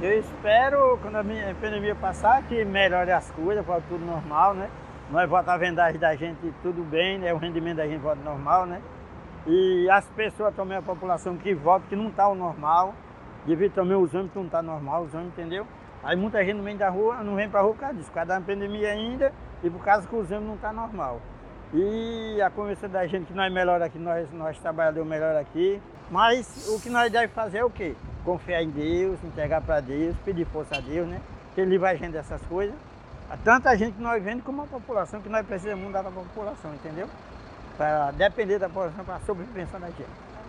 Eu espero, quando a minha pandemia passar, que melhore as coisas, volte tudo normal, né? Nós voltar a vendagem da gente tudo bem, né? O rendimento da gente volta normal, né? E as pessoas também, a população que volta, que não está o normal, devido também os homens que não está normal, os homens, entendeu? Aí muita gente no meio da rua não vem para a rua por causa disso, por causa da pandemia ainda e por causa que os homens não está normal. E a conversa da gente que nós melhor aqui, nós, nós trabalhadores melhor aqui. Mas o que nós devemos fazer é o quê? Confiar em Deus, entregar para Deus, pedir força a Deus, né? Que Ele livra a gente dessas coisas. Tanta gente que nós vendo como a população, que nós precisamos mudar a população, entendeu? Para depender da população para a sobrevivência da gente.